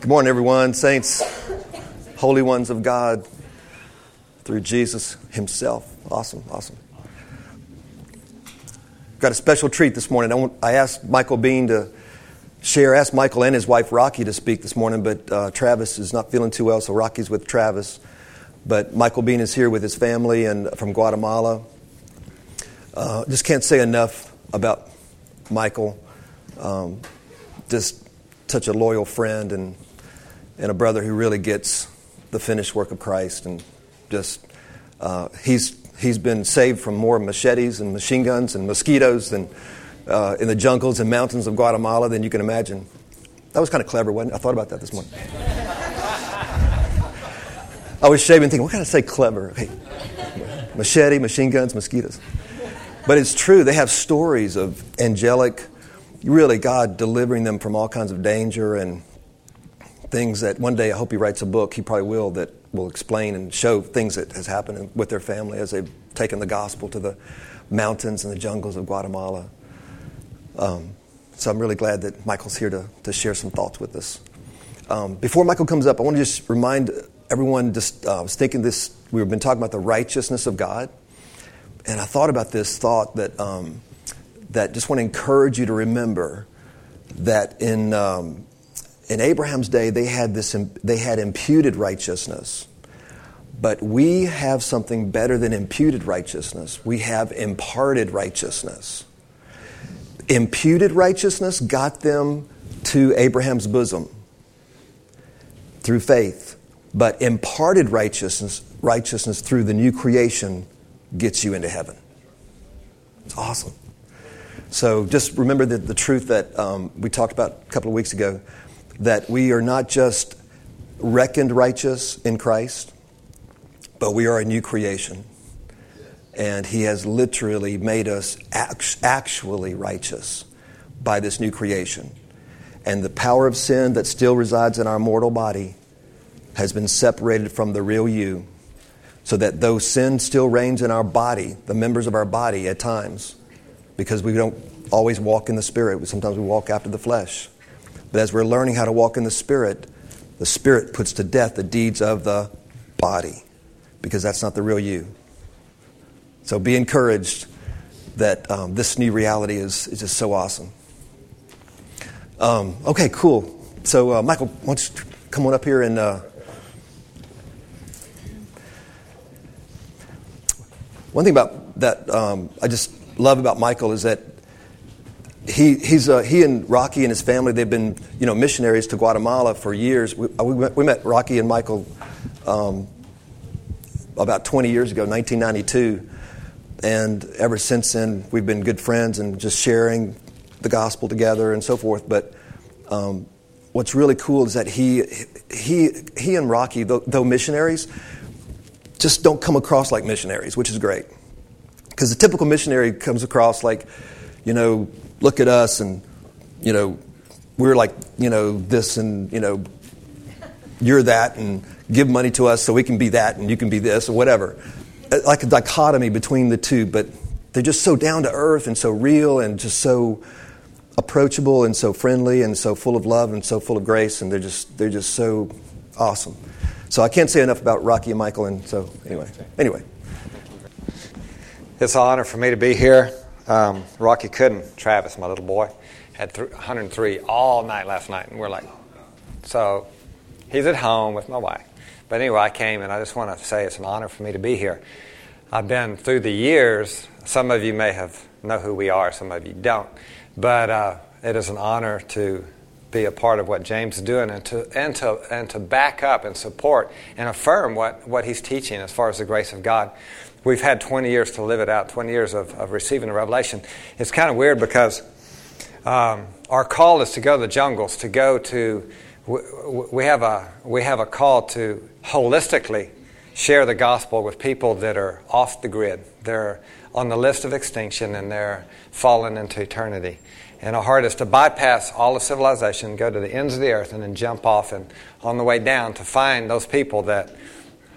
Good morning, everyone, saints, holy ones of God, through Jesus Himself. Awesome, awesome. Got a special treat this morning. I, want, I asked Michael Bean to share, asked Michael and his wife Rocky to speak this morning, but uh, Travis is not feeling too well, so Rocky's with Travis. But Michael Bean is here with his family and from Guatemala. Uh, just can't say enough about Michael. Um, just such a loyal friend and and a brother who really gets the finished work of Christ and just uh, he's he's been saved from more machetes and machine guns and mosquitoes than uh, in the jungles and mountains of Guatemala than you can imagine. That was kind of clever, wasn't it? I thought about that this morning. I was shaving, thinking, what can I say clever? Machete, machine guns, mosquitoes. But it's true. They have stories of angelic, really God delivering them from all kinds of danger and things that one day I hope he writes a book, he probably will, that will explain and show things that has happened with their family as they've taken the gospel to the mountains and the jungles of Guatemala. Um, so I'm really glad that Michael's here to, to share some thoughts with us. Um, before Michael comes up, I want to just remind everyone, just uh, I was thinking this, we've been talking about the righteousness of God. And I thought about this thought that, um, that just want to encourage you to remember that in, um, in Abraham's day, they had, this, they had imputed righteousness. But we have something better than imputed righteousness. We have imparted righteousness. Imputed righteousness got them to Abraham's bosom through faith. But imparted righteousness, righteousness through the new creation gets you into heaven. It's awesome. So just remember the, the truth that um, we talked about a couple of weeks ago that we are not just reckoned righteous in Christ, but we are a new creation. And He has literally made us actually righteous by this new creation. And the power of sin that still resides in our mortal body has been separated from the real you, so that though sin still reigns in our body, the members of our body at times, because we don't always walk in the Spirit, sometimes we walk after the flesh. But as we're learning how to walk in the Spirit, the Spirit puts to death the deeds of the body because that's not the real you. So be encouraged that um, this new reality is, is just so awesome. Um, okay, cool. So, uh, Michael, why don't you come on up here and. Uh, one thing about that um, I just love about Michael is that he, he's, uh, he and Rocky and his family, they've been you know, missionaries to Guatemala for years. We, uh, we, met, we met Rocky and Michael um, about 20 years ago, 1992. And ever since then, we've been good friends and just sharing the gospel together and so forth. But um, what's really cool is that he, he, he and Rocky, though, though missionaries, just don't come across like missionaries, which is great. Because the typical missionary comes across like, you know, look at us and, you know, we're like, you know, this and, you know, you're that and give money to us so we can be that and you can be this or whatever. Uh, like a dichotomy between the two, but they're just so down to earth and so real and just so approachable and so friendly and so full of love and so full of grace and they're just they're just so awesome. So I can't say enough about Rocky and Michael and so anyway. Anyway. It's an honor for me to be here. Um, Rocky couldn't. Travis, my little boy, had th- 103 all night last night, and we're like, so he's at home with my wife. But anyway, I came, and I just want to say it's an honor for me to be here. I've been through the years. Some of you may have know who we are, some of you don't. But uh, it is an honor to be a part of what James is doing and to, and to, and to back up and support and affirm what, what he's teaching as far as the grace of God we've had 20 years to live it out, 20 years of, of receiving the revelation. It's kind of weird because um, our call is to go to the jungles, to go to, we have, a, we have a call to holistically share the gospel with people that are off the grid. They're on the list of extinction and they're fallen into eternity. And our heart is to bypass all of civilization, go to the ends of the earth, and then jump off and on the way down to find those people that,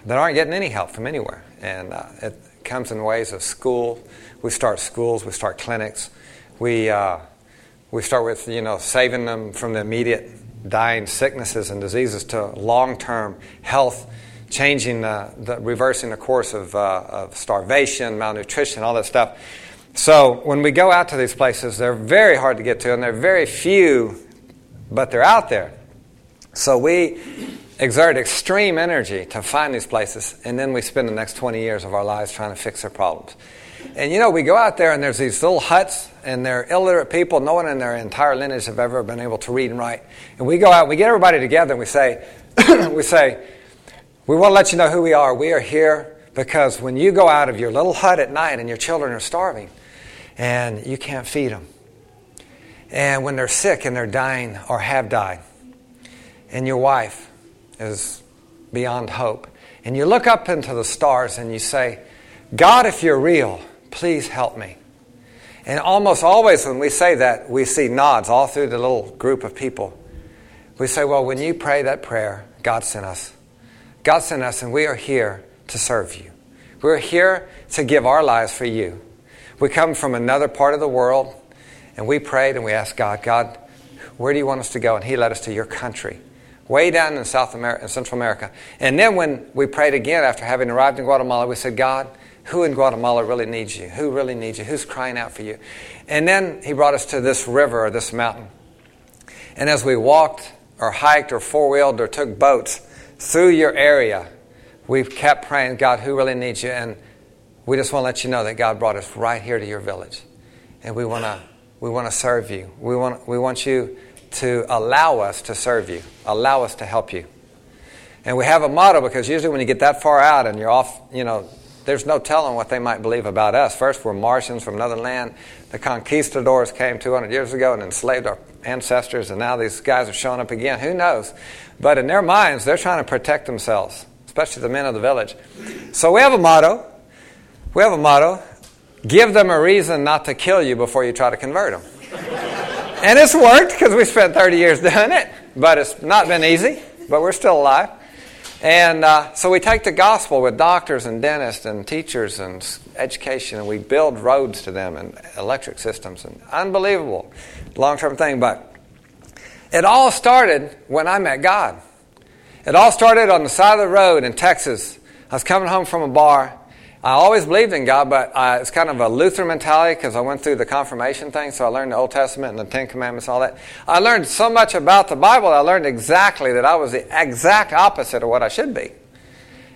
that aren't getting any help from anywhere and uh, it comes in ways of school. We start schools, we start clinics. We, uh, we start with, you know, saving them from the immediate dying sicknesses and diseases to long term health, changing the, the, reversing the course of, uh, of starvation, malnutrition, all that stuff. So when we go out to these places, they're very hard to get to, and they're very few, but they're out there. So we exert extreme energy to find these places, and then we spend the next 20 years of our lives trying to fix their problems. And you know, we go out there and there's these little huts, and they're illiterate people. No one in their entire lineage have ever been able to read and write. And we go out, and we get everybody together, and we say, we say, we want to let you know who we are. We are here because when you go out of your little hut at night and your children are starving, and you can't feed them, and when they're sick and they're dying or have died, and your wife is beyond hope, and you look up into the stars and you say, God, if you're real, please help me. And almost always when we say that, we see nods all through the little group of people. We say, Well, when you pray that prayer, God sent us. God sent us, and we are here to serve you. We're here to give our lives for you. We come from another part of the world, and we prayed and we asked God, God, where do you want us to go? And He led us to your country, way down in South America, Central America. And then when we prayed again after having arrived in Guatemala, we said, God, who in Guatemala really needs you? Who really needs you? Who's crying out for you? And then he brought us to this river or this mountain. And as we walked or hiked or four wheeled or took boats through your area, we've kept praying, God, who really needs you? And we just want to let you know that God brought us right here to your village. And we want to we want to serve you. We want, we want you to allow us to serve you, allow us to help you. And we have a motto because usually when you get that far out and you're off, you know, there's no telling what they might believe about us. First, we're Martians from another land. The conquistadors came 200 years ago and enslaved our ancestors, and now these guys are showing up again. Who knows? But in their minds, they're trying to protect themselves, especially the men of the village. So we have a motto. We have a motto give them a reason not to kill you before you try to convert them. And it's worked because we spent 30 years doing it, but it's not been easy, but we're still alive. And uh, so we take the gospel with doctors and dentists and teachers and education, and we build roads to them and electric systems and unbelievable long term thing. But it all started when I met God. It all started on the side of the road in Texas. I was coming home from a bar, I always believed in God, but it's kind of a Lutheran mentality because I went through the confirmation thing, so I learned the Old Testament and the Ten Commandments, all that. I learned so much about the Bible, I learned exactly that I was the exact opposite of what I should be.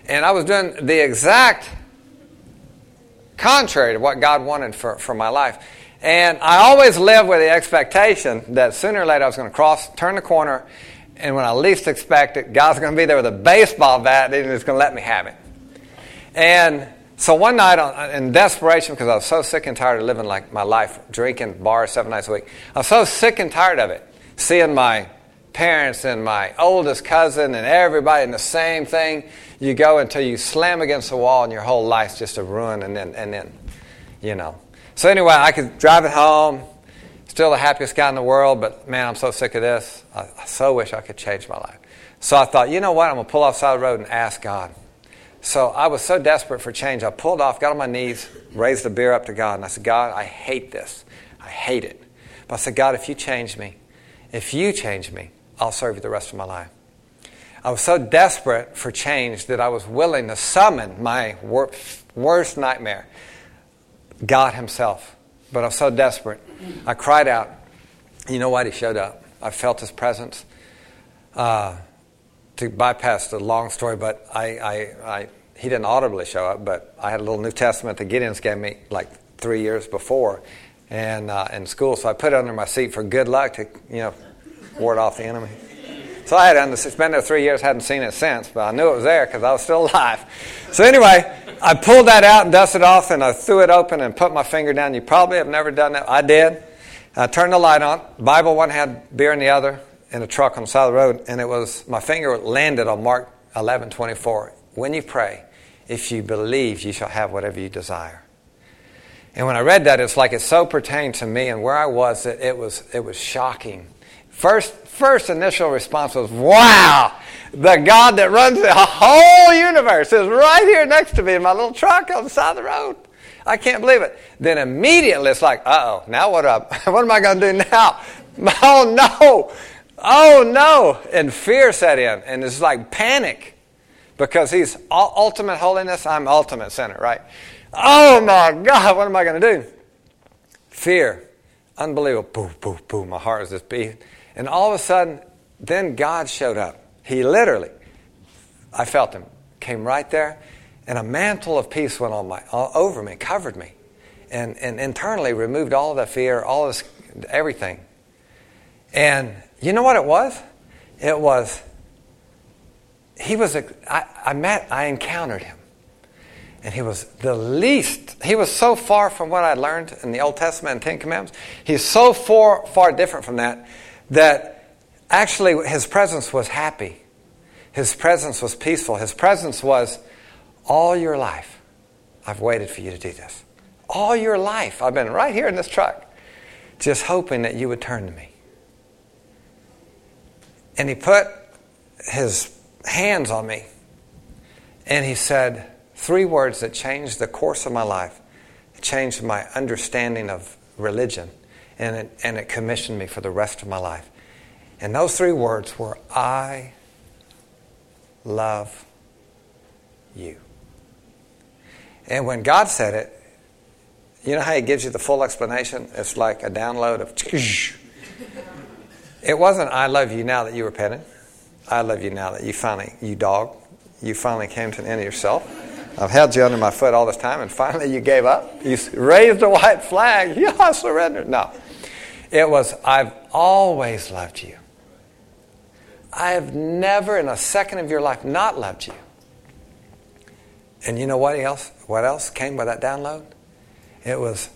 And I was doing the exact contrary to what God wanted for, for my life. And I always lived with the expectation that sooner or later I was going to cross, turn the corner, and when I least expect it, God's going to be there with a baseball bat and He's going to let me have it. And so one night, uh, in desperation, because I was so sick and tired of living like my life, drinking bars seven nights a week, I was so sick and tired of it, seeing my parents and my oldest cousin and everybody in the same thing. You go until you slam against the wall and your whole life's just a ruin, and then, and then, you know. So anyway, I could drive it home, still the happiest guy in the world, but man, I'm so sick of this. I, I so wish I could change my life. So I thought, you know what? I'm to pull off the side of the road and ask God. So I was so desperate for change, I pulled off, got on my knees, raised the beer up to God, and I said, God, I hate this. I hate it. But I said, God, if you change me, if you change me, I'll serve you the rest of my life. I was so desperate for change that I was willing to summon my wor- worst nightmare, God Himself. But I was so desperate. I cried out. You know what? He showed up. I felt His presence. Uh, to bypass the long story, but I, I, I, he didn't audibly show up, but I had a little New Testament that Gideons gave me like three years before and uh, in school, so I put it under my seat for good luck to, you know, ward off the enemy. So I had it's been there three years, hadn't seen it since, but I knew it was there because I was still alive. So anyway, I pulled that out and dusted off, and I threw it open and put my finger down. You probably have never done that. I did. I turned the light on. Bible one had beer in the other in a truck on the side of the road, and it was my finger landed on Mark 11 24. When you pray, if you believe, you shall have whatever you desire. And when I read that, it's like it so pertained to me and where I was that it was it was shocking. First first initial response was, "Wow, the God that runs the whole universe is right here next to me in my little truck on the side of the road." I can't believe it. Then immediately it's like, "Uh oh, now what up? what am I going to do now?" Oh no! Oh no! And fear set in, and it's like panic because he's ultimate holiness. I'm ultimate sinner, right? Oh my God, what am I going to do? Fear, unbelievable. Boom, boom, boom. My heart was just beating. And all of a sudden, then God showed up. He literally, I felt him, came right there, and a mantle of peace went on my, all over me, covered me, and, and internally removed all the fear, all this, everything. And you know what it was? It was, he was, a, I, I met, I encountered him. And he was the least, he was so far from what I learned in the Old Testament and Ten Commandments. He's so far, far different from that that actually his presence was happy. His presence was peaceful. His presence was all your life. I've waited for you to do this. All your life. I've been right here in this truck, just hoping that you would turn to me. And he put his hands on me and he said three words that changed the course of my life, it changed my understanding of religion, and it, and it commissioned me for the rest of my life. And those three words were I love you. And when God said it, you know how He gives you the full explanation? It's like a download of. It wasn't I love you now that you repented. I love you now that you finally, you dog, you finally came to the end of yourself. I've held you under my foot all this time, and finally you gave up. You raised a white flag. Yeah, surrendered. No. It was, I've always loved you. I have never in a second of your life not loved you. And you know what else? What else came with that download? It was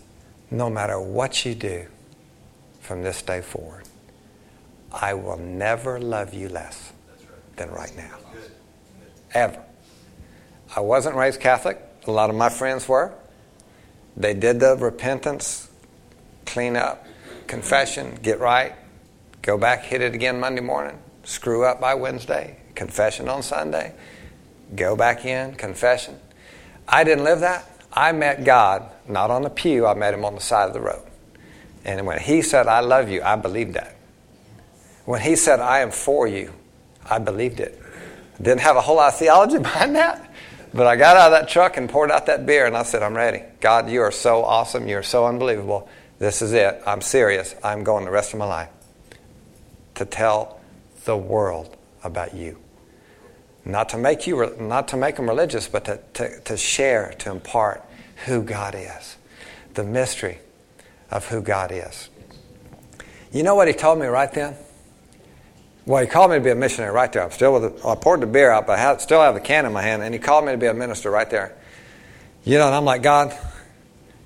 no matter what you do from this day forward, I will never love you less than right now. Ever. I wasn't raised Catholic. A lot of my friends were. They did the repentance, clean up, confession, get right, go back, hit it again Monday morning, screw up by Wednesday, confession on Sunday, go back in, confession. I didn't live that. I met God not on the pew, I met him on the side of the road. And when he said, I love you, I believed that. When he said, I am for you, I believed it. Didn't have a whole lot of theology behind that, but I got out of that truck and poured out that beer and I said, I'm ready. God, you are so awesome. You are so unbelievable. This is it. I'm serious. I'm going the rest of my life to tell the world about you. Not to make you, not to make them religious, but to, to, to share, to impart who God is, the mystery of who God is. You know what he told me right then? Well, he called me to be a missionary right there. I'm still with the, I poured the beer out, but I still have the can in my hand, and he called me to be a minister right there. You know, and I'm like, God,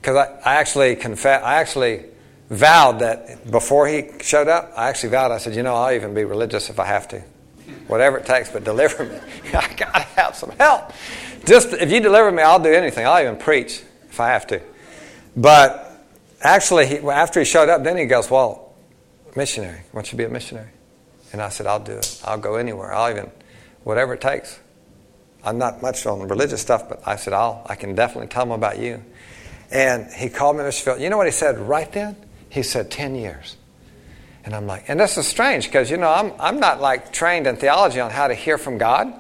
because I, I actually confess, I actually vowed that before he showed up, I actually vowed, I said, you know, I'll even be religious if I have to. Whatever it takes, but deliver me. I got to have some help. Just if you deliver me, I'll do anything. I'll even preach if I have to. But actually, he, after he showed up, then he goes, well, missionary. Why don't you be a missionary? And I said, I'll do it. I'll go anywhere. I'll even, whatever it takes. I'm not much on religious stuff, but I said, I'll, I can definitely tell them about you. And he called me Mr. Phil. You know what he said right then? He said, 10 years. And I'm like, and this is strange because, you know, I'm, I'm not like trained in theology on how to hear from God.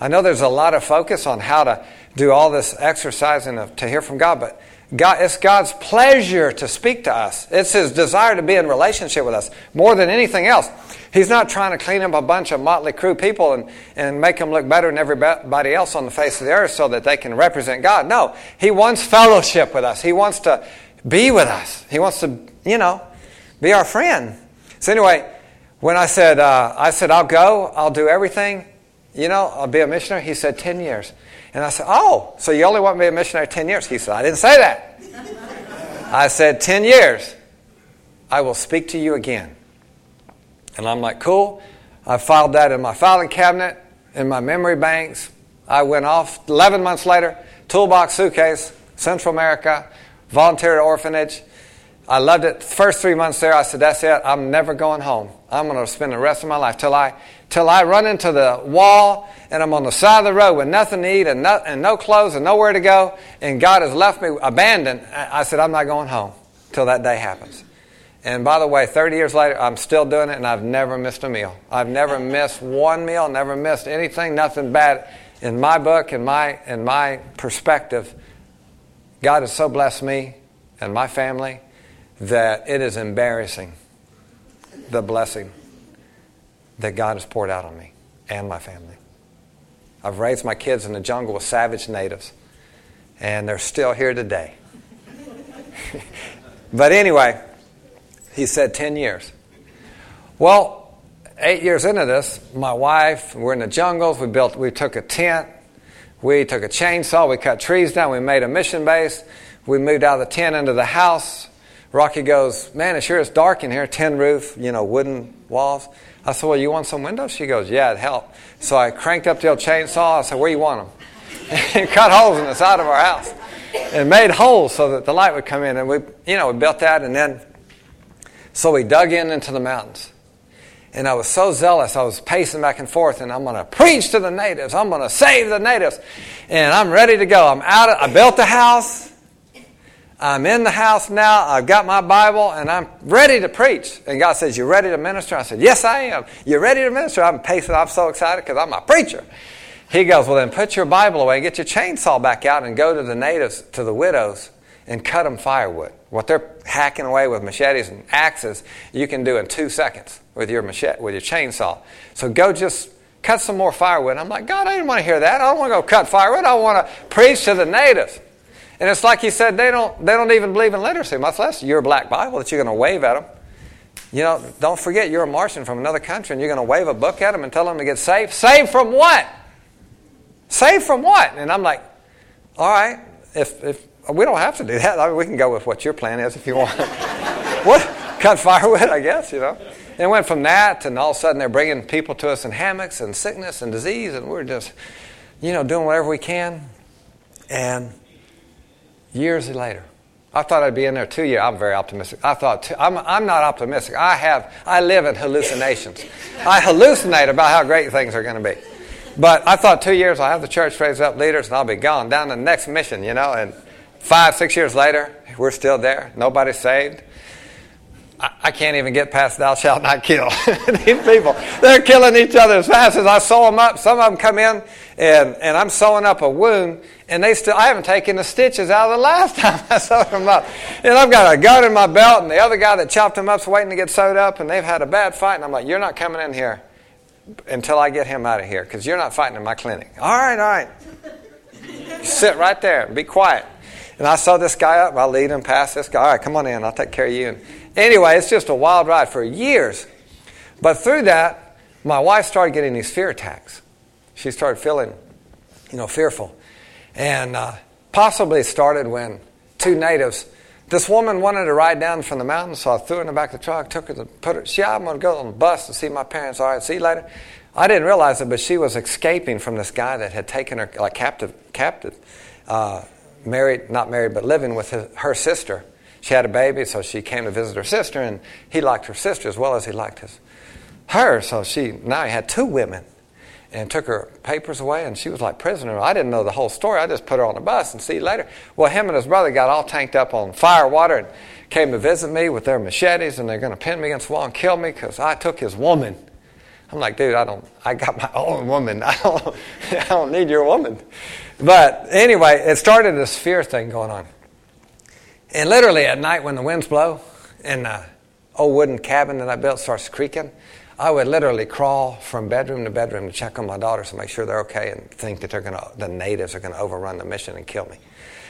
I know there's a lot of focus on how to do all this exercising of, to hear from God, but God, it's God's pleasure to speak to us. It's His desire to be in relationship with us more than anything else. He's not trying to clean up a bunch of motley crew people and, and make them look better than everybody else on the face of the earth so that they can represent God. No, He wants fellowship with us. He wants to be with us. He wants to, you know, be our friend. So anyway, when I said, uh, I said, I'll go, I'll do everything, you know, I'll be a missionary, he said, 10 years. And I said, Oh, so you only want me to be a missionary 10 years? He said, I didn't say that. I said, 10 years. I will speak to you again. And I'm like, cool. I filed that in my filing cabinet, in my memory banks. I went off 11 months later, toolbox suitcase, Central America, volunteer orphanage. I loved it. First three months there, I said, that's it. I'm never going home. I'm going to spend the rest of my life till I, till I run into the wall and I'm on the side of the road with nothing to eat and no, and no clothes and nowhere to go. And God has left me abandoned. I said, I'm not going home till that day happens. And by the way, 30 years later, I'm still doing it, and I've never missed a meal. I've never missed one meal, never missed anything, nothing bad. In my book, in my, in my perspective, God has so blessed me and my family that it is embarrassing the blessing that God has poured out on me and my family. I've raised my kids in the jungle with savage natives, and they're still here today. but anyway, he said 10 years. Well, eight years into this, my wife, we're in the jungles, we built, we took a tent, we took a chainsaw, we cut trees down, we made a mission base, we moved out of the tent into the house. Rocky goes, Man, it sure is dark in here, tin roof, you know, wooden walls. I said, Well, you want some windows? She goes, Yeah, it helped. So I cranked up the old chainsaw. I said, Where you want them? and cut holes in the side of our house and made holes so that the light would come in. And we, you know, we built that and then so we dug in into the mountains. And I was so zealous, I was pacing back and forth, and I'm going to preach to the natives. I'm going to save the natives. And I'm ready to go. I'm out. Of, I built the house. I'm in the house now. I've got my Bible, and I'm ready to preach. And God says, You ready to minister? I said, Yes, I am. You ready to minister? I'm pacing. I'm so excited because I'm a preacher. He goes, Well, then put your Bible away, get your chainsaw back out, and go to the natives, to the widows, and cut them firewood. What they're hacking away with machetes and axes, you can do in two seconds with your machete, with your chainsaw. So go just cut some more firewood. I'm like, God, I didn't want to hear that. I don't want to go cut firewood. I want to preach to the natives. And it's like he said, they don't, they don't even believe in literacy, much less your black Bible that you're going to wave at them. You know, don't forget you're a Martian from another country and you're going to wave a book at them and tell them to get saved. Saved from what? Saved from what? And I'm like, all right, if, if we don't have to do that. I mean, we can go with what your plan is if you want. what? Cut firewood, I guess, you know. And it went from that, and all of a sudden they're bringing people to us in hammocks and sickness and disease, and we're just, you know, doing whatever we can. And years later, I thought I'd be in there two years. I'm very optimistic. I thought I'm, I'm not optimistic. I have I live in hallucinations. I hallucinate about how great things are going to be. But I thought two years I'll have the church raise up leaders and I'll be gone down the next mission, you know. And Five, six years later, we're still there. Nobody's saved. I, I can't even get past thou shalt not kill. These people, they're killing each other as fast as I sew them up. Some of them come in and, and I'm sewing up a wound and they still, I haven't taken the stitches out of the last time I sewed them up. And I've got a gun in my belt and the other guy that chopped them up's waiting to get sewed up and they've had a bad fight and I'm like, you're not coming in here until I get him out of here because you're not fighting in my clinic. All right, all right. Sit right there be quiet. And I saw this guy up. I lead him past this guy. All right, come on in. I'll take care of you. And anyway, it's just a wild ride for years. But through that, my wife started getting these fear attacks. She started feeling, you know, fearful. And uh, possibly started when two natives, this woman wanted to ride down from the mountain, so I threw her in the back of the truck, took her to put her, she, I'm going to go on the bus to see my parents. All right, see you later. I didn't realize it, but she was escaping from this guy that had taken her like captive, captive. Uh, married, not married, but living with his, her sister. She had a baby, so she came to visit her sister, and he liked her sister as well as he liked his her. So she now he had two women, and took her papers away, and she was like prisoner. I didn't know the whole story. I just put her on the bus and see you later. Well, him and his brother got all tanked up on fire water and came to visit me with their machetes, and they're going to pin me against the wall and kill me because I took his woman. I'm like, dude, I don't. I got my own woman. I don't. I don't need your woman. But anyway, it started this fear thing going on. And literally at night when the winds blow and the old wooden cabin that I built starts creaking, I would literally crawl from bedroom to bedroom to check on my daughters to make sure they're okay and think that they're gonna, the natives are going to overrun the mission and kill me.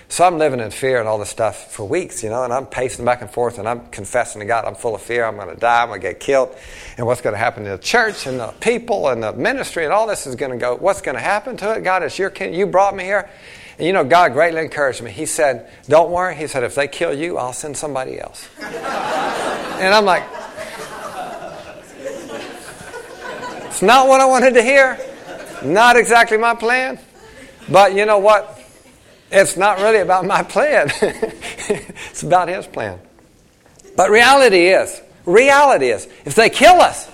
So I'm living in fear and all this stuff for weeks, you know, and I'm pacing back and forth and I'm confessing to God, I'm full of fear. I'm going to die. I'm going to get killed. And what's going to happen to the church and the people and the ministry and all this is going to go, what's going to happen to it? God, it's your king. You brought me here. And you know, God greatly encouraged me. He said, Don't worry. He said, If they kill you, I'll send somebody else. and I'm like, It's not what I wanted to hear. Not exactly my plan. But you know what? It's not really about my plan, it's about His plan. But reality is, reality is, if they kill us,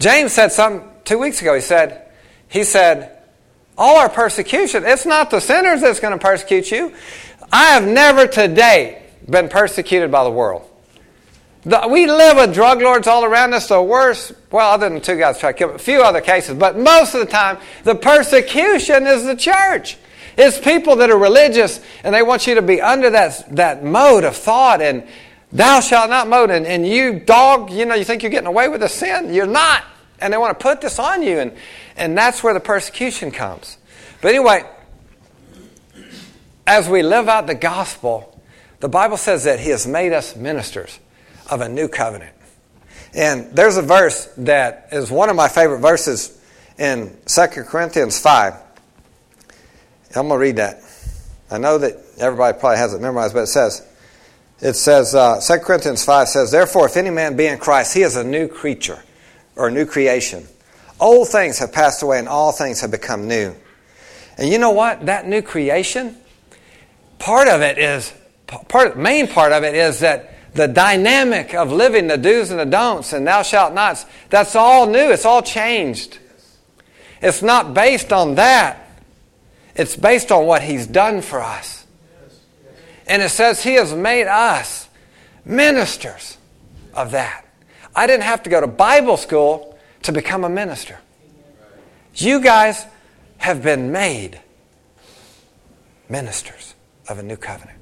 James said some two weeks ago, he said, he said, all our persecution, it's not the sinners that's going to persecute you. I have never to date been persecuted by the world. The, we live with drug lords all around us. The worst, well, other than two guys try to kill, a few other cases, but most of the time, the persecution is the church. It's people that are religious and they want you to be under that, that mode of thought and thou shalt not mode. And, and you, dog, you know, you think you're getting away with a sin. You're not. And they want to put this on you. And, and that's where the persecution comes. But anyway, as we live out the gospel, the Bible says that He has made us ministers of a new covenant. And there's a verse that is one of my favorite verses in 2 Corinthians 5. I'm going to read that. I know that everybody probably has it memorized, but it says, it says, uh, 2 Corinthians 5 says, Therefore, if any man be in Christ, he is a new creature or a new creation. Old things have passed away and all things have become new. And you know what? That new creation, part of it is, part, main part of it is that the dynamic of living, the do's and the don'ts, and thou shalt nots, that's all new. It's all changed. It's not based on that. It's based on what He's done for us. And it says He has made us ministers of that. I didn't have to go to Bible school to become a minister. You guys have been made ministers of a new covenant.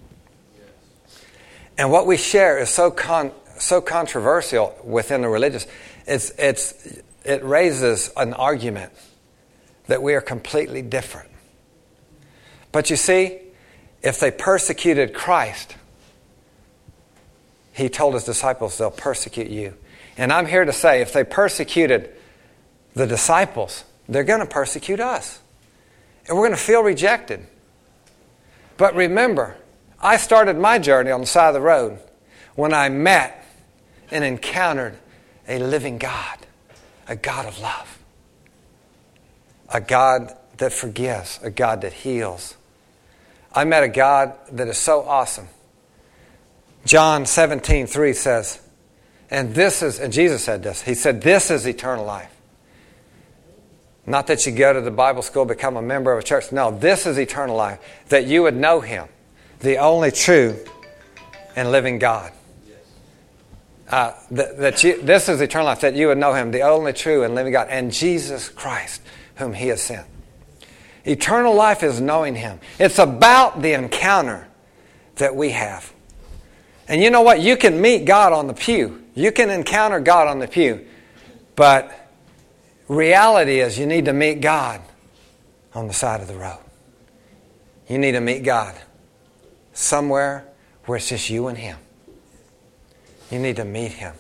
And what we share is so con- so controversial within the religious. It's, it's, it raises an argument that we are completely different. But you see, if they persecuted Christ, he told his disciples they'll persecute you. And I'm here to say if they persecuted the disciples, they're going to persecute us. And we're going to feel rejected. But remember, I started my journey on the side of the road when I met and encountered a living God, a God of love, a God that forgives, a God that heals. I met a God that is so awesome. John 17, 3 says, and this is, and Jesus said this, He said, This is eternal life. Not that you go to the Bible school, become a member of a church. No, this is eternal life. That you would know Him, the only true and living God. Uh, that, that you, this is eternal life, that you would know Him, the only true and living God, and Jesus Christ, whom He has sent. Eternal life is knowing Him. It's about the encounter that we have. And you know what? You can meet God on the pew. You can encounter God on the pew. But reality is you need to meet God on the side of the road. You need to meet God somewhere where it's just you and Him. You need to meet Him.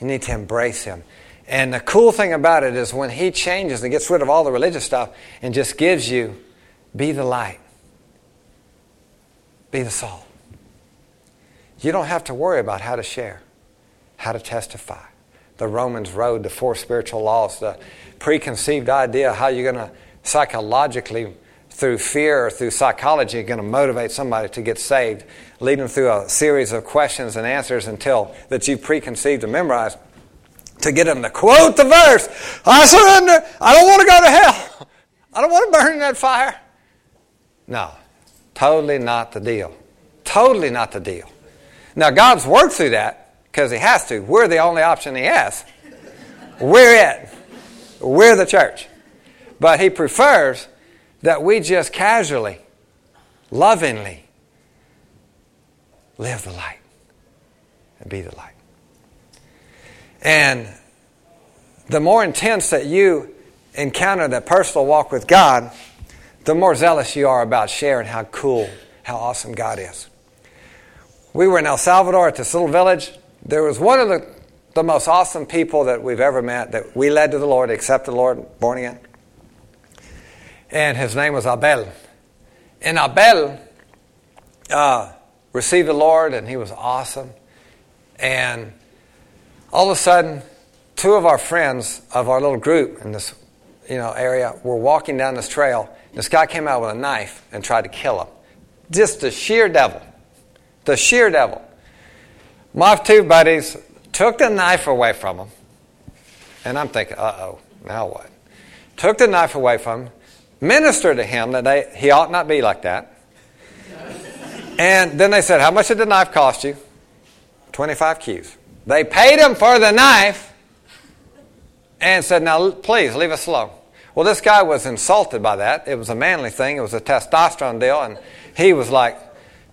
You need to embrace Him. And the cool thing about it is when He changes and gets rid of all the religious stuff and just gives you be the light, be the salt. You don't have to worry about how to share, how to testify. The Romans road, the four spiritual laws, the preconceived idea how you're going to psychologically, through fear or through psychology, going to motivate somebody to get saved, lead them through a series of questions and answers until that you preconceived and memorized to get them to quote the verse I surrender. I don't want to go to hell. I don't want to burn in that fire. No, totally not the deal. Totally not the deal. Now, God's worked through that because He has to. We're the only option He has. We're it. We're the church. But He prefers that we just casually, lovingly live the light and be the light. And the more intense that you encounter that personal walk with God, the more zealous you are about sharing how cool, how awesome God is. We were in El Salvador at this little village. There was one of the, the most awesome people that we've ever met that we led to the Lord, accepted the Lord, born again. And his name was Abel. And Abel uh, received the Lord, and he was awesome. And all of a sudden, two of our friends of our little group in this you know, area were walking down this trail. This guy came out with a knife and tried to kill him. Just the sheer devil. The sheer devil. My two buddies took the knife away from him. And I'm thinking, uh oh, now what? Took the knife away from him, ministered to him that they, he ought not be like that. and then they said, How much did the knife cost you? 25 keys. They paid him for the knife and said, Now, please leave us alone. Well, this guy was insulted by that. It was a manly thing, it was a testosterone deal, and he was like,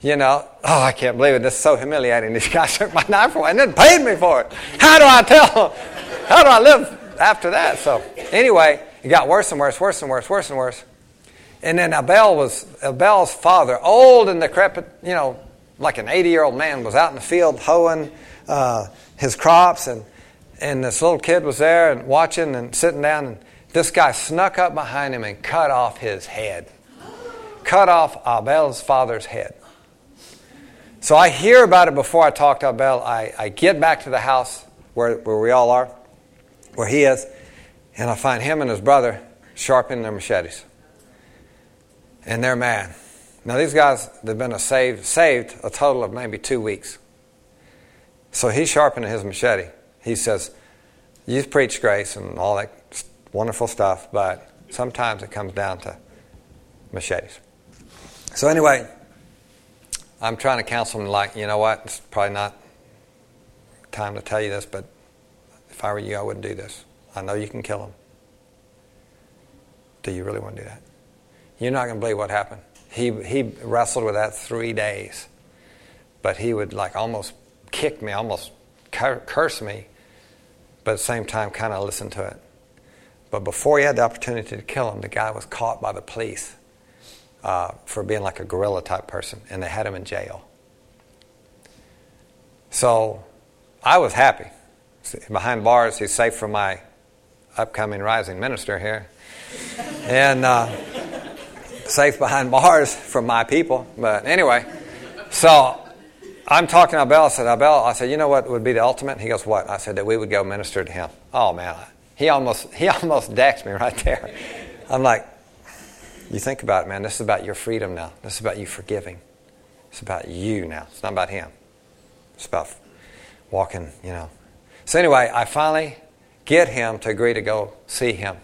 you know, oh, I can't believe it. This is so humiliating. These guys took my knife away and then paid me for it. How do I tell? How do I live after that? So, anyway, it got worse and worse, worse and worse, worse and worse. And then Abel was Abel's father, old and decrepit, you know, like an 80 year old man, was out in the field hoeing uh, his crops, and and this little kid was there and watching and sitting down, and this guy snuck up behind him and cut off his head, cut off Abel's father's head. So I hear about it before I talk to Abel. I, I get back to the house where, where we all are, where he is, and I find him and his brother sharpening their machetes. And they're mad. Now, these guys, they've been saved, saved a total of maybe two weeks. So he's sharpening his machete. He says, You preach grace and all that wonderful stuff, but sometimes it comes down to machetes. So, anyway, I'm trying to counsel him, like, you know what, it's probably not time to tell you this, but if I were you, I wouldn't do this. I know you can kill him. Do you really want to do that? You're not going to believe what happened. He, he wrestled with that three days, but he would like almost kick me, almost curse me, but at the same time kind of listen to it. But before he had the opportunity to kill him, the guy was caught by the police uh, for being like a guerrilla type person, and they had him in jail. So I was happy. Behind bars, he's safe from my upcoming rising minister here. And uh, safe behind bars from my people. But anyway, so I'm talking to Abel. I said, Abel, I said, you know what would be the ultimate? He goes, what? I said, that we would go minister to him. Oh, man. He almost, he almost decks me right there. I'm like, you think about it, man. This is about your freedom now. This is about you forgiving. It's about you now. It's not about him. It's about walking, you know. So anyway, I finally get him to agree to go see him.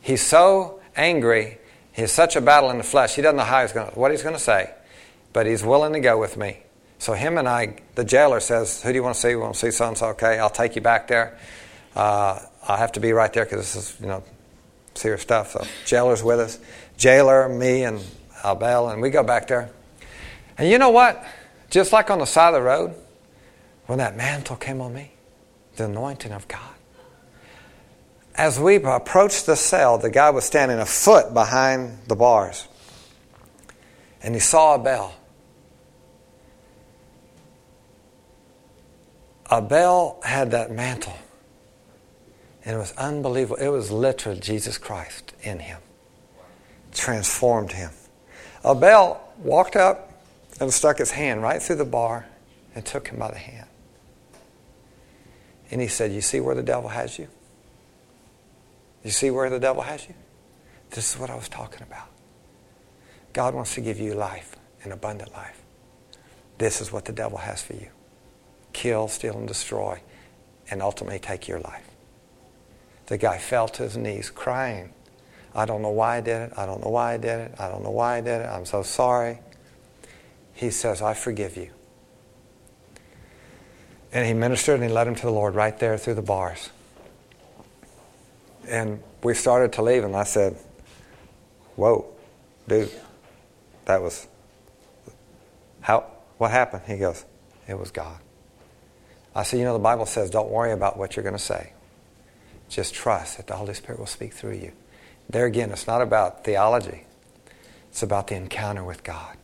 He's so angry. He's such a battle in the flesh. He doesn't know how he's going what he's going to say, but he's willing to go with me. So him and I, the jailer says, "Who do you want to see? We want to see so and so. Okay, I'll take you back there. Uh, I have to be right there because this is, you know, serious stuff." So jailer's with us jailer, me, and Abel, and we go back there. And you know what? Just like on the side of the road, when that mantle came on me, the anointing of God. As we approached the cell, the guy was standing a foot behind the bars. And he saw Abel. Abel had that mantle. And it was unbelievable. It was literally Jesus Christ in him transformed him. Abel walked up and stuck his hand right through the bar and took him by the hand. And he said, You see where the devil has you? You see where the devil has you? This is what I was talking about. God wants to give you life, an abundant life. This is what the devil has for you kill, steal, and destroy, and ultimately take your life. The guy fell to his knees crying I don't know why I did it. I don't know why I did it. I don't know why I did it. I'm so sorry. He says, I forgive you. And he ministered and he led him to the Lord right there through the bars. And we started to leave, and I said, Whoa, dude, that was. How, what happened? He goes, It was God. I said, You know, the Bible says, don't worry about what you're going to say. Just trust that the Holy Spirit will speak through you. There again, it's not about theology, it's about the encounter with God.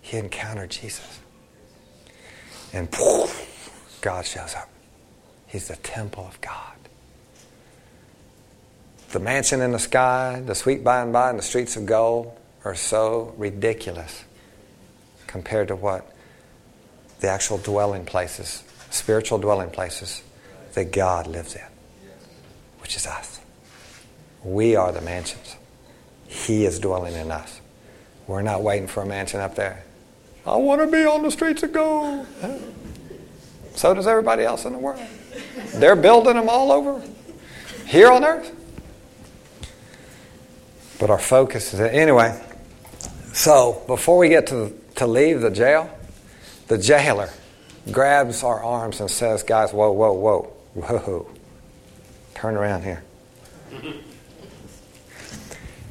He encountered Jesus. And poof, God shows up. He's the temple of God. The mansion in the sky, the sweet by and by, and the streets of gold are so ridiculous compared to what the actual dwelling places, spiritual dwelling places that God lives in, which is us. We are the mansions. He is dwelling in us. We're not waiting for a mansion up there. I want to be on the streets of gold. So does everybody else in the world. They're building them all over here on earth. But our focus is anyway. So before we get to to leave the jail, the jailer, grabs our arms and says, Guys, whoa, whoa, whoa, whoa. Turn around here.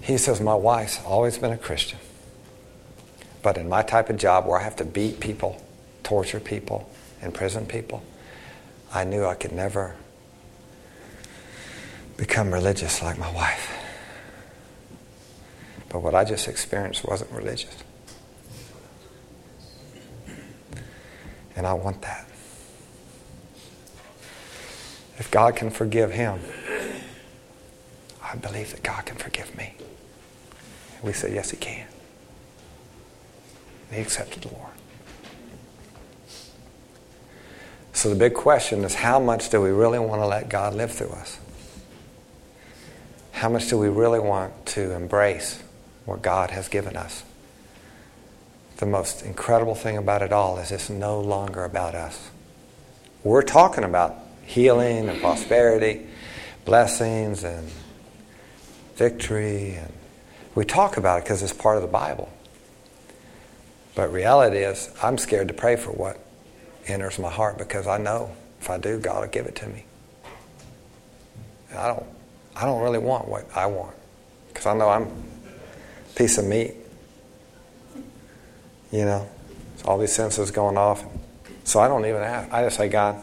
He says, My wife's always been a Christian. But in my type of job where I have to beat people, torture people, imprison people, I knew I could never become religious like my wife. What I just experienced wasn't religious. And I want that. If God can forgive him, I believe that God can forgive me. And we said, Yes, He can. And he accepted the Lord. So the big question is how much do we really want to let God live through us? How much do we really want to embrace what God has given us? The most incredible thing about it all is it's no longer about us. We're talking about healing and prosperity, blessings and victory, and we talk about it because it's part of the Bible. But reality is, I'm scared to pray for what enters my heart because I know if I do, God will give it to me. I don't, I don't really want what I want because I know I'm piece of meat. You know, so all these senses going off. So I don't even ask. I just say, God,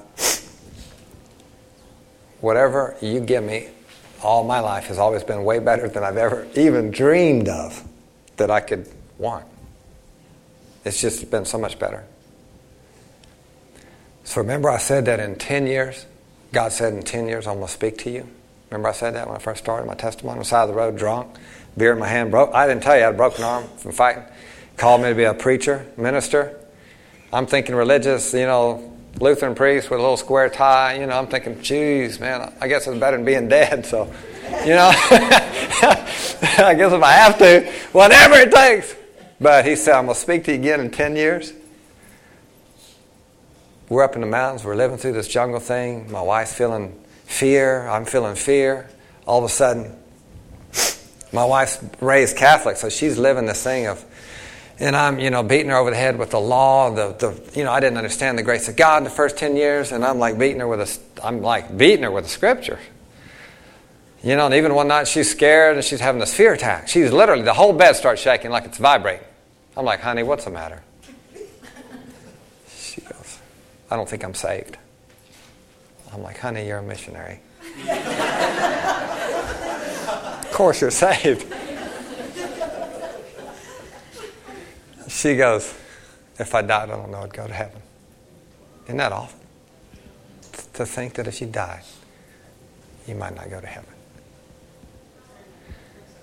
whatever you give me, all my life has always been way better than I've ever even dreamed of that I could want. It's just been so much better. So remember, I said that in 10 years, God said, in 10 years, I'm going to speak to you. Remember, I said that when I first started my testimony on the side of the road, drunk, beer in my hand, broke. I didn't tell you I had a broken arm from fighting. Called me to be a preacher, minister. I'm thinking religious, you know, Lutheran priest with a little square tie. You know, I'm thinking, geez, man, I guess it's better than being dead. So, you know, I guess if I have to, whatever it takes. But he said, I'm going to speak to you again in 10 years. We're up in the mountains. We're living through this jungle thing. My wife's feeling fear. I'm feeling fear. All of a sudden, my wife's raised Catholic, so she's living this thing of, and I'm, you know, beating her over the head with the law. The, the, you know, I didn't understand the grace of God in the first 10 years, and I'm like beating her with a, I'm like beating her with a scripture. You know, and even one night she's scared and she's having this fear attack. She's literally, the whole bed starts shaking like it's vibrating. I'm like, honey, what's the matter? She goes, I don't think I'm saved. I'm like, honey, you're a missionary. course you're saved. She goes, if I died, I don't know I'd go to heaven. Isn't that awful? To think that if you died, you might not go to heaven.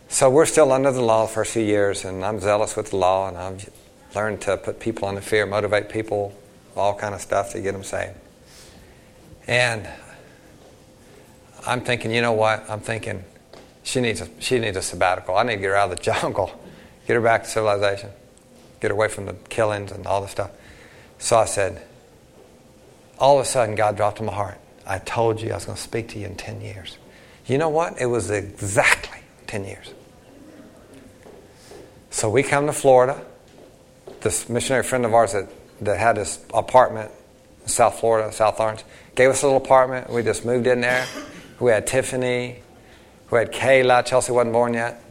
So we're still under the law for a few years, and I'm zealous with the law, and I've learned to put people under fear, motivate people, all kind of stuff to get them saved. And I'm thinking, you know what? I'm thinking she needs a, she needs a sabbatical. I need to get her out of the jungle, get her back to civilization, get away from the killings and all the stuff. So I said, all of a sudden, God dropped in my heart. I told you I was going to speak to you in 10 years. You know what? It was exactly 10 years. So we come to Florida. This missionary friend of ours that, that had this apartment in South Florida, South Orange, gave us a little apartment. We just moved in there. We had Tiffany. We had Kayla. Chelsea wasn't born yet.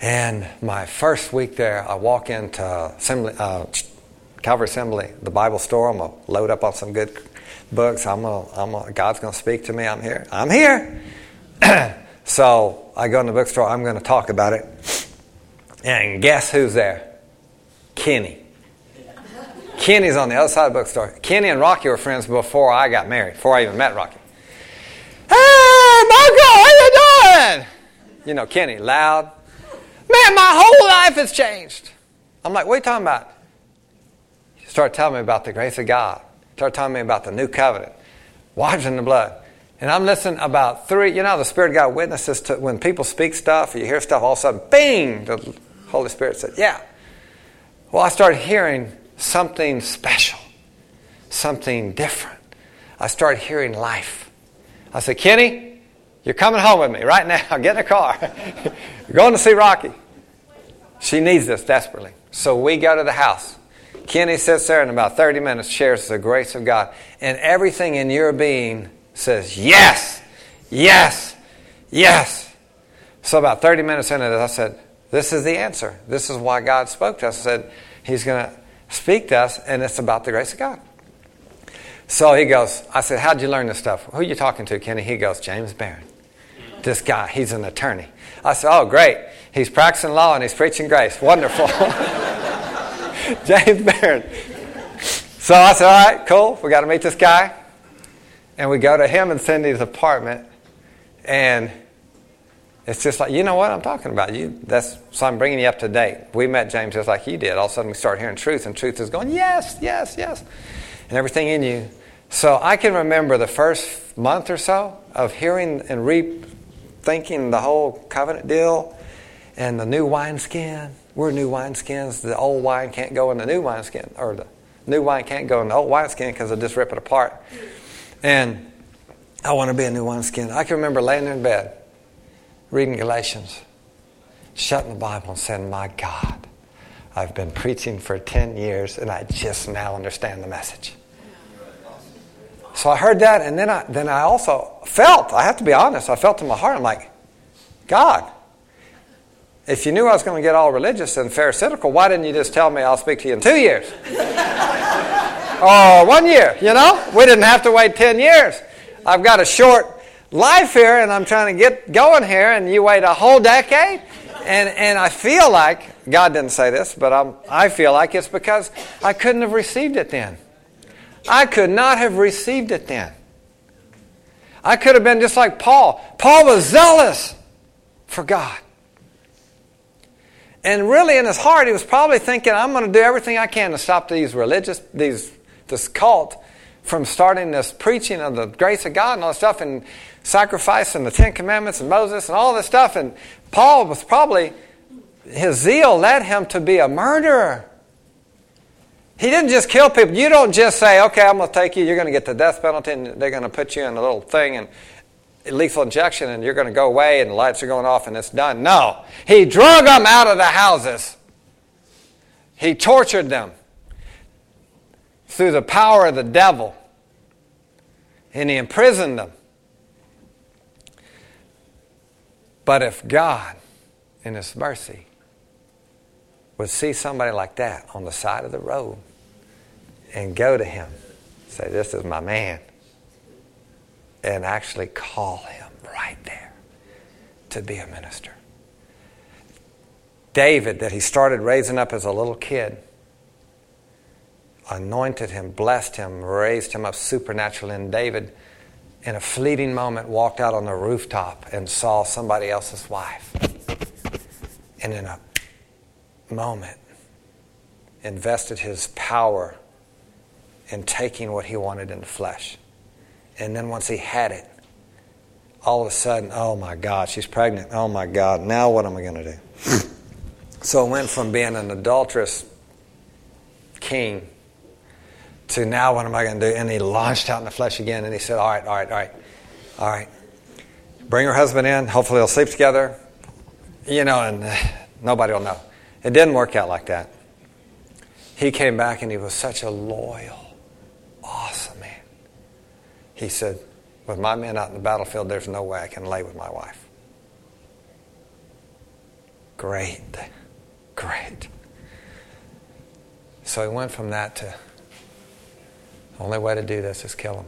And my first week there, I walk into Assembly, uh, Calvary Assembly, the Bible store. I'm going to load up on some good books. I'm gonna, I'm gonna, God's going to speak to me. I'm here. I'm here. so I go in the bookstore. I'm going to talk about it. And guess who's there? Kenny. Kenny's on the other side of the bookstore. Kenny and Rocky were friends before I got married, before I even met Rocky. Hey, you doing? You know, Kenny, loud. Man, my whole life has changed. I'm like, what are you talking about? He started telling me about the grace of God. He started telling me about the new covenant, washed in the blood. And I'm listening about three, you know, the Spirit of God witnesses to when people speak stuff or you hear stuff, all of a sudden, bing, the Holy Spirit said, Yeah. Well, I started hearing something special, something different. I started hearing life. I said, Kenny, you're coming home with me right now. Get in the car. you're going to see Rocky. She needs this desperately. So we go to the house. Kenny sits there and about 30 minutes shares the grace of God. And everything in your being says, Yes, yes, yes. So about 30 minutes into this, I said, This is the answer. This is why God spoke to us. I said, He's going to speak to us, and it's about the grace of God. So he goes, I said, How'd you learn this stuff? Who are you talking to, Kenny? He goes, James Barron. This guy, he's an attorney. I said, Oh, great. He's practicing law and he's preaching grace. Wonderful. James Barron. So I said, All right, cool. We got to meet this guy. And we go to him and Cindy's apartment. And it's just like, you know what I'm talking about. You, that's, so I'm bringing you up to date. We met James just like you did. All of a sudden we start hearing truth, and truth is going, yes, yes, yes and everything in you. So I can remember the first month or so of hearing and rethinking the whole covenant deal and the new wineskin. We're new wineskins. The old wine can't go in the new wineskin, or the new wine can't go in the old wineskin because they'll just rip it apart. And I want to be a new wineskin. I can remember laying in bed, reading Galatians, shutting the Bible and saying, My God, I've been preaching for 10 years and I just now understand the message. So I heard that and then I, then I also felt, I have to be honest, I felt in my heart, I'm like, God, if you knew I was going to get all religious and pharisaical, why didn't you just tell me I'll speak to you in two years? or one year, you know? We didn't have to wait 10 years. I've got a short life here and I'm trying to get going here and you wait a whole decade? And, and I feel like, God didn't say this, but I'm, I feel like it's because I couldn't have received it then. I could not have received it then. I could have been just like Paul. Paul was zealous for God. And really, in his heart, he was probably thinking, I'm going to do everything I can to stop these religious, these, this cult from starting this preaching of the grace of God and all this stuff and sacrifice and the Ten Commandments and Moses and all this stuff. And Paul was probably, his zeal led him to be a murderer. He didn't just kill people. You don't just say, okay, I'm going to take you, you're going to get the death penalty, and they're going to put you in a little thing and lethal injection, and you're going to go away, and the lights are going off, and it's done. No. He drug them out of the houses, he tortured them through the power of the devil, and he imprisoned them. But if God, in His mercy, would see somebody like that on the side of the road and go to him, say, This is my man, and actually call him right there to be a minister. David, that he started raising up as a little kid, anointed him, blessed him, raised him up supernaturally. And David, in a fleeting moment, walked out on the rooftop and saw somebody else's wife. And in a moment, invested his power in taking what he wanted in the flesh. And then once he had it, all of a sudden, oh my God, she's pregnant. Oh my God, now what am I going to do? so it went from being an adulterous king to now what am I going to do? And he launched out in the flesh again and he said, All right, all right, all right, all right. Bring her husband in. Hopefully they'll sleep together. You know, and uh, nobody will know. It didn't work out like that. He came back and he was such a loyal, awesome man. He said, With my men out in the battlefield, there's no way I can lay with my wife. Great. Great. So he went from that to the only way to do this is kill him.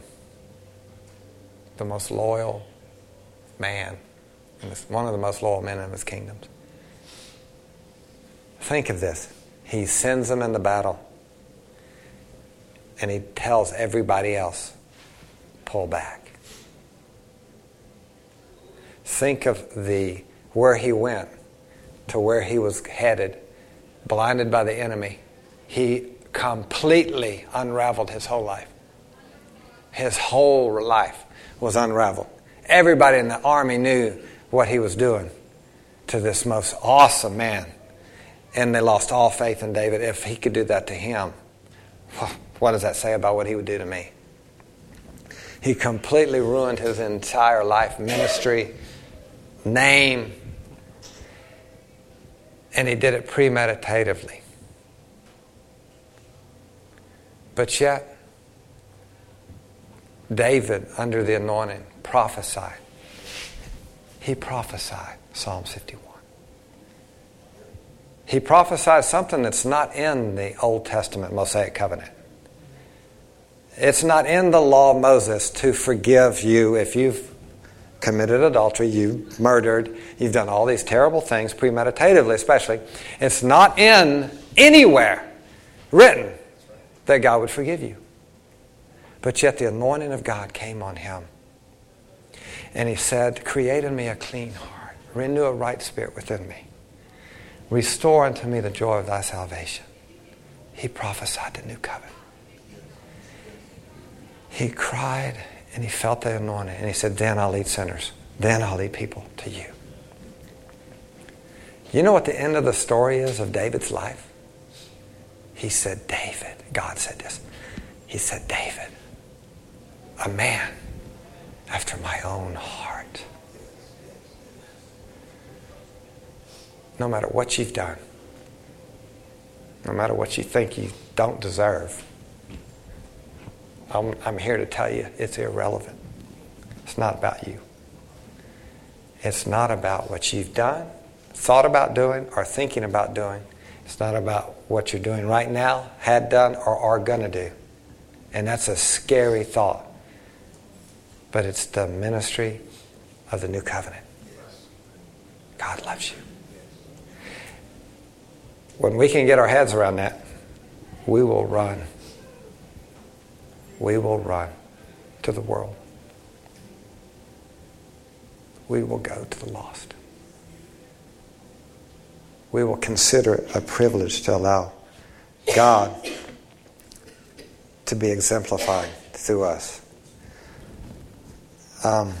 The most loyal man, one of the most loyal men in his kingdoms. Think of this. He sends them in the battle, and he tells everybody else, pull back. Think of the where he went to where he was headed, blinded by the enemy. He completely unraveled his whole life. His whole life was unraveled. Everybody in the army knew what he was doing to this most awesome man. And they lost all faith in David. If he could do that to him, what does that say about what he would do to me? He completely ruined his entire life, ministry, name, and he did it premeditatively. But yet, David, under the anointing, prophesied. He prophesied Psalms 51. He prophesied something that's not in the Old Testament Mosaic covenant. It's not in the law of Moses to forgive you if you've committed adultery, you've murdered, you've done all these terrible things, premeditatively especially. It's not in anywhere written that God would forgive you. But yet the anointing of God came on him. And he said, Create in me a clean heart, renew a right spirit within me, restore unto me the joy of thy salvation. He prophesied the new covenant. He cried and he felt the anointing. And he said, Then I'll lead sinners. Then I'll lead people to you. You know what the end of the story is of David's life? He said, David. God said this. He said, David, a man after my own heart. No matter what you've done, no matter what you think you don't deserve, I'm, I'm here to tell you it's irrelevant. It's not about you. It's not about what you've done, thought about doing, or thinking about doing. It's not about what you're doing right now, had done, or are going to do. And that's a scary thought. But it's the ministry of the new covenant. God loves you. When we can get our heads around that, we will run we will run to the world. We will go to the lost. We will consider it a privilege to allow God to be exemplified through us. Um,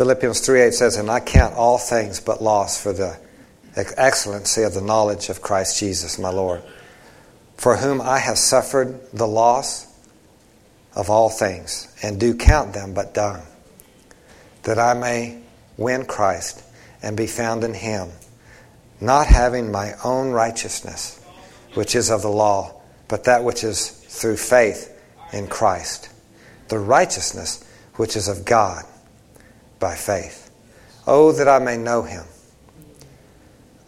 Philippians 3 8 says, And I count all things but loss for the excellency of the knowledge of Christ Jesus, my Lord, for whom I have suffered the loss of all things, and do count them but dung, that I may win Christ and be found in him, not having my own righteousness, which is of the law, but that which is through faith in Christ, the righteousness which is of God by faith. Oh, that I may know him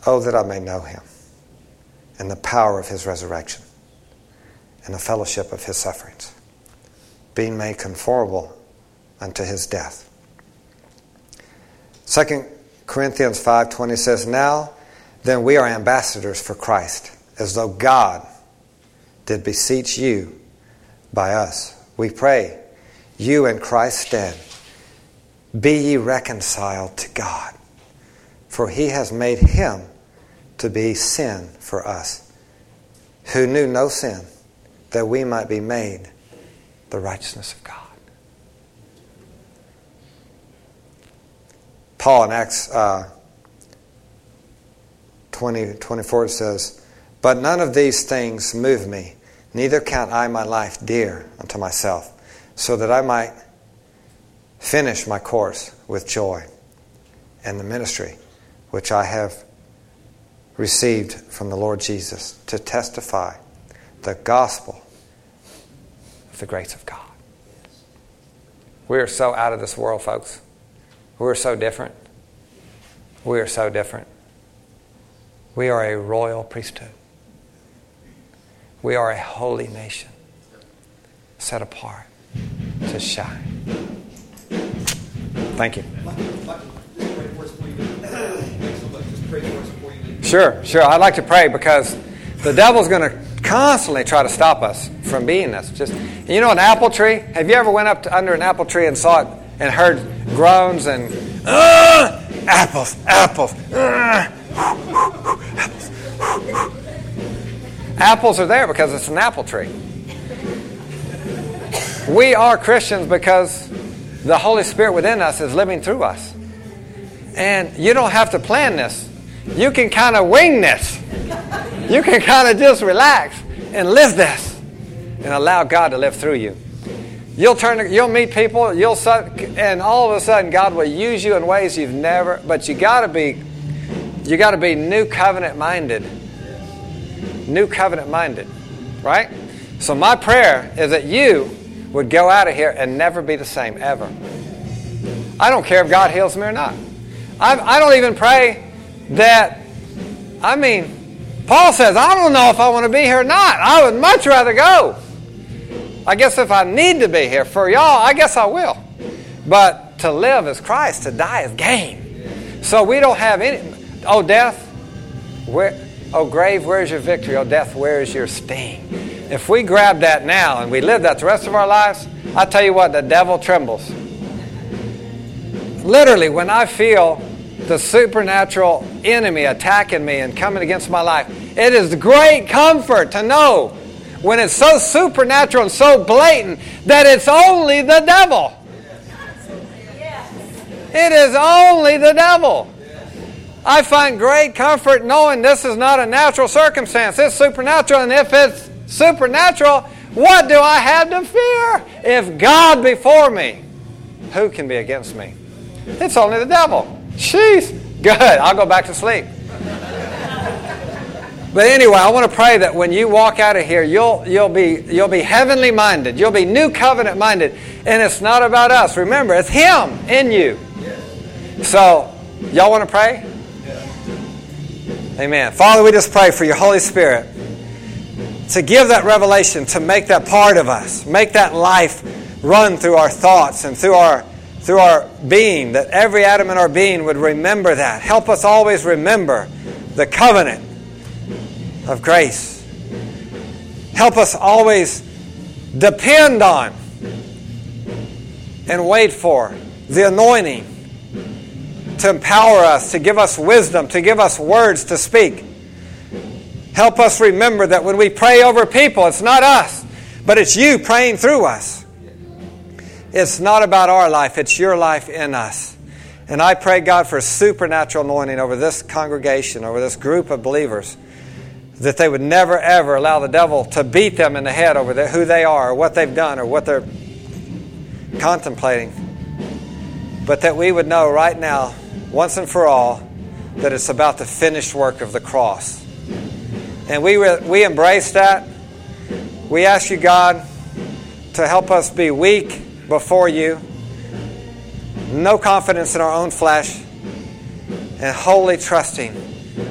Oh, that I may know him and the power of his resurrection and the fellowship of his sufferings, being made conformable unto his death. 2 Corinthians 5:20 says, "Now then we are ambassadors for Christ, as though God did beseech you by us. We pray, you in Christ's stead, be ye reconciled to God, for he has made him to be sin for us, who knew no sin, that we might be made the righteousness of God. Paul in Acts uh, 20, 24 says, But none of these things move me, neither count I my life dear unto myself, so that I might finish my course with joy and the ministry which I have received from the Lord Jesus to testify the gospel of the grace of God. We are so out of this world, folks. We're so different. We are so different. We are a royal priesthood. We are a holy nation set apart to shine. Thank you. Sure, sure. I'd like to pray because the devil's going to constantly try to stop us from being this. Just you know, an apple tree. Have you ever went up to, under an apple tree and saw it and heard groans and uh, apples, apples, uh, apples. Apples are there because it's an apple tree. We are Christians because the Holy Spirit within us is living through us. And you don't have to plan this you can kind of wing this. You can kind of just relax and live this and allow God to live through you. You'll turn, you'll meet people, you'll, and all of a sudden God will use you in ways you've never. But you got to be, you got to be new covenant minded. New covenant minded, right? So, my prayer is that you would go out of here and never be the same, ever. I don't care if God heals me or not. I, I don't even pray that, I mean, Paul says, I don't know if I want to be here or not. I would much rather go. I guess if I need to be here for y'all, I guess I will. But to live is Christ, to die is gain. So we don't have any. Oh, death, where, oh, grave, where's your victory? Oh, death, where is your sting? If we grab that now and we live that the rest of our lives, I tell you what, the devil trembles. Literally, when I feel the supernatural enemy attacking me and coming against my life, it is great comfort to know when it's so supernatural and so blatant that it's only the devil. It is only the devil. I find great comfort knowing this is not a natural circumstance. It's supernatural. And if it's supernatural, what do I have to fear? If God before me, who can be against me? It's only the devil. Jeez. Good. I'll go back to sleep. But anyway, I want to pray that when you walk out of here, you'll, you'll, be, you'll be heavenly minded. You'll be new covenant minded. And it's not about us. Remember, it's Him in you. So, y'all want to pray? Amen. Father, we just pray for your Holy Spirit to give that revelation, to make that part of us, make that life run through our thoughts and through our through our being, that every atom in our being would remember that. Help us always remember the covenant of grace. Help us always depend on and wait for the anointing to empower us, to give us wisdom, to give us words to speak. Help us remember that when we pray over people, it's not us, but it's you praying through us. It's not about our life, it's your life in us. And I pray, God, for supernatural anointing over this congregation, over this group of believers, that they would never, ever allow the devil to beat them in the head over the, who they are, or what they've done, or what they're contemplating. But that we would know right now, once and for all, that it's about the finished work of the cross. And we, we embrace that. We ask you, God, to help us be weak before you, no confidence in our own flesh, and wholly trusting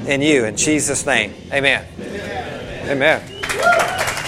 in you. In Jesus' name, amen. Amen. amen.